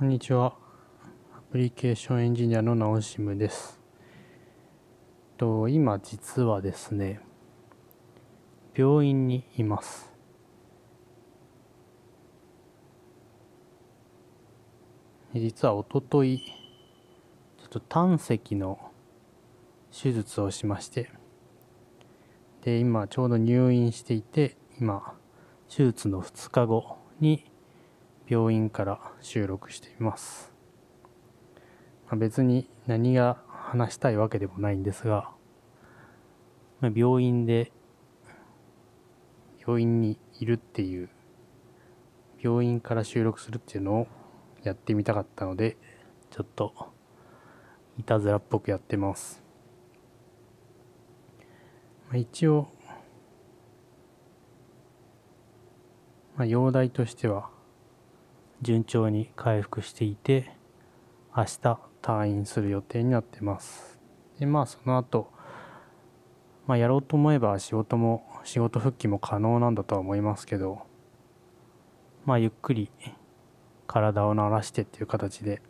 こんにちは。アプリケーションエンジニアのナオシムです。と今実はですね、病院にいます。実はおととい、ちょっと胆石の手術をしまして、で、今ちょうど入院していて、今、手術の2日後に病院から収録しています。まあ、別に何が話したいわけでもないんですが、まあ、病院で、病院にいるっていう、病院から収録するっていうのをやってみたかったので、ちょっと、いたずらっぽくやってます。まあ、一応、まあ、容体としては、順調に回復していて、明日退院する予定になってます。で、まあその後、まあやろうと思えば仕事も、仕事復帰も可能なんだとは思いますけど、まあゆっくり体を慣らしてっていう形で、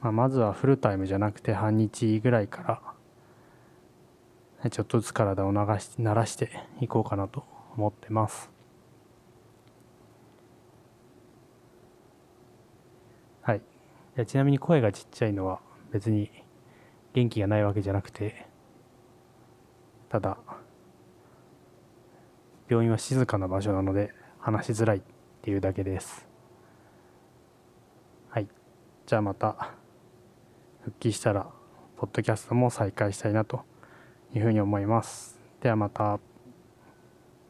まあまずはフルタイムじゃなくて半日ぐらいから、ちょっとずつ体を流し慣らしていこうかなと思ってます。はい。いいやちなみに声がちっちゃいのは別に元気がないわけじゃなくて、ただ、病院は静かな場所なので話しづらいっていうだけです。はい。じゃあまた復帰したら、ポッドキャストも再開したいなというふうに思います。ではまた。